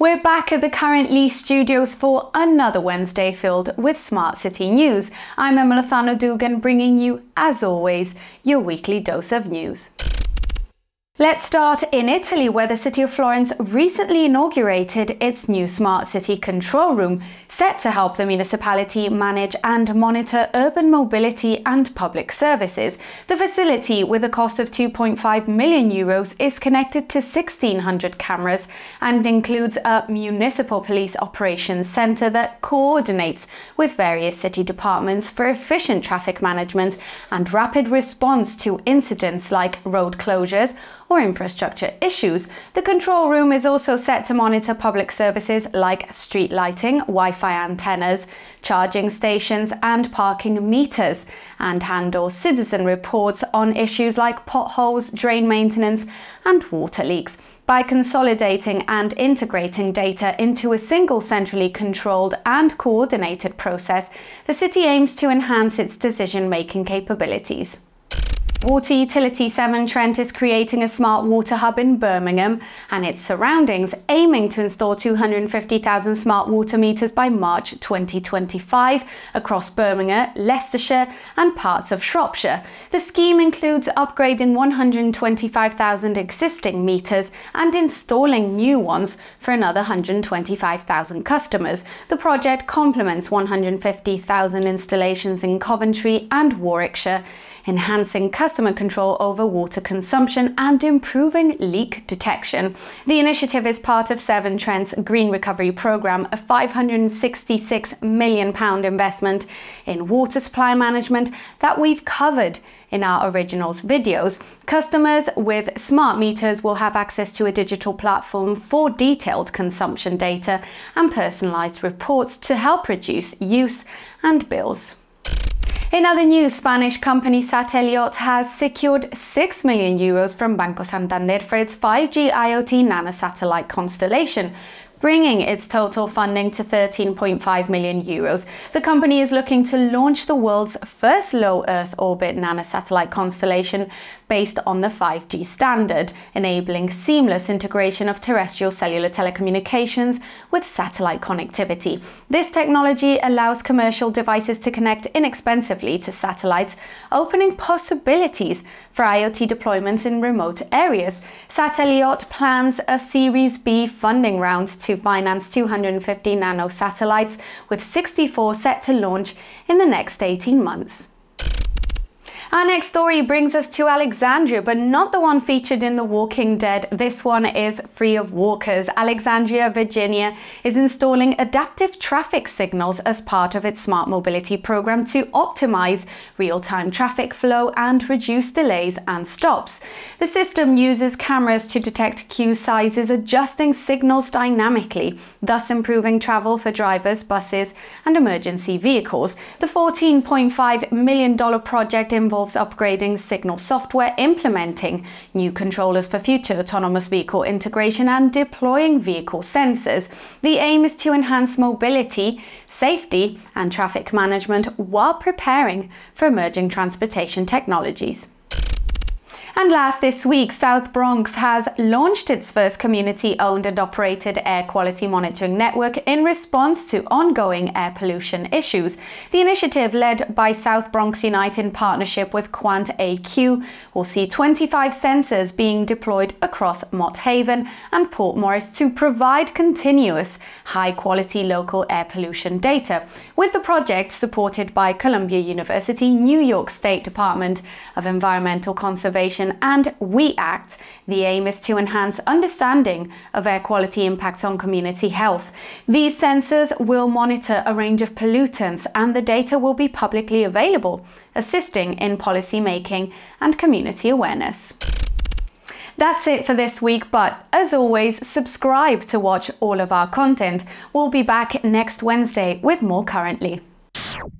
We're back at the Kurrantly studios for another Wednesday filled with Smart City news. I'm Emma Lozano Dugan bringing you, as always, your weekly dose of news. Let's start in Italy, where the city of Florence recently inaugurated its new Smart City Control Room, set to help the municipality manage and monitor urban mobility and public services. The facility, with a cost of 2.5 million euros, is connected to 1,600 cameras and includes a municipal police operations centre that coordinates with various city departments for efficient traffic management and rapid response to incidents like road closures or infrastructure issues. The control room is also set to monitor public services like street lighting, Wi Fi antennas, charging stations, and parking meters, and handle citizen reports on issues like potholes, drain maintenance, and water leaks. By consolidating and integrating data into a single centrally controlled and coordinated process, the city aims to enhance its decision making capabilities. Water utility Severn Trent is creating a smart water hub in Birmingham and its surroundings, aiming to install 250,000 smart water meters by March 2025 across Birmingham, Leicestershire, and parts of Shropshire. The scheme includes upgrading 125,000 existing meters and installing new ones for another 125,000 customers. The project complements 150,000 installations in Coventry and Warwickshire enhancing customer control over water consumption and improving leak detection. The initiative is part of Severn Trent's Green Recovery Programme, a £566 million investment in water supply management that we've covered in our originals videos. Customers with smart meters will have access to a digital platform for detailed consumption data and personalised reports to help reduce use and bills. In other news, Spanish company Sateliot has secured 6 million euros from Banco Santander for its 5G IoT nanosatellite constellation, bringing its total funding to 13.5 million euros. The company is looking to launch the world's first low Earth orbit nanosatellite constellation based on the 5G standard, enabling seamless integration of terrestrial cellular telecommunications with satellite connectivity. This technology allows commercial devices to connect inexpensively to satellites, opening possibilities for IoT deployments in remote areas. Sateliot plans a Series B funding round to finance 250 nano satellites, with 64 set to launch in the next 18 months. Our next story brings us to Alexandria, but not the one featured in The Walking Dead. This one is free of walkers. Alexandria, Virginia is installing adaptive traffic signals as part of its smart mobility program to optimize real time traffic flow and reduce delays and stops. The system uses cameras to detect queue sizes, adjusting signals dynamically, thus improving travel for drivers, buses, and emergency vehicles. The $14.5 million project involves involves upgrading Signal software, implementing new controllers for future autonomous vehicle integration, and deploying vehicle sensors. The aim is to enhance mobility, safety, and traffic management while preparing for emerging transportation technologies. And last this week, South Bronx has launched its first community owned and operated air quality monitoring network in response to ongoing air pollution issues. The initiative, led by South Bronx Unite in partnership with Quant AQ, will see 25 sensors being deployed across Mott Haven and Port Morris to provide continuous, high quality local air pollution data. With the project supported by Columbia University, New York State Department of Environmental Conservation, and We Act, the aim is to enhance understanding of air quality impacts on community health. These sensors will monitor a range of pollutants and the data will be publicly available, assisting in policy making and community awareness. That's it for this week, but as always, subscribe to watch all of our content. We'll be back next Wednesday with more Kurrantly.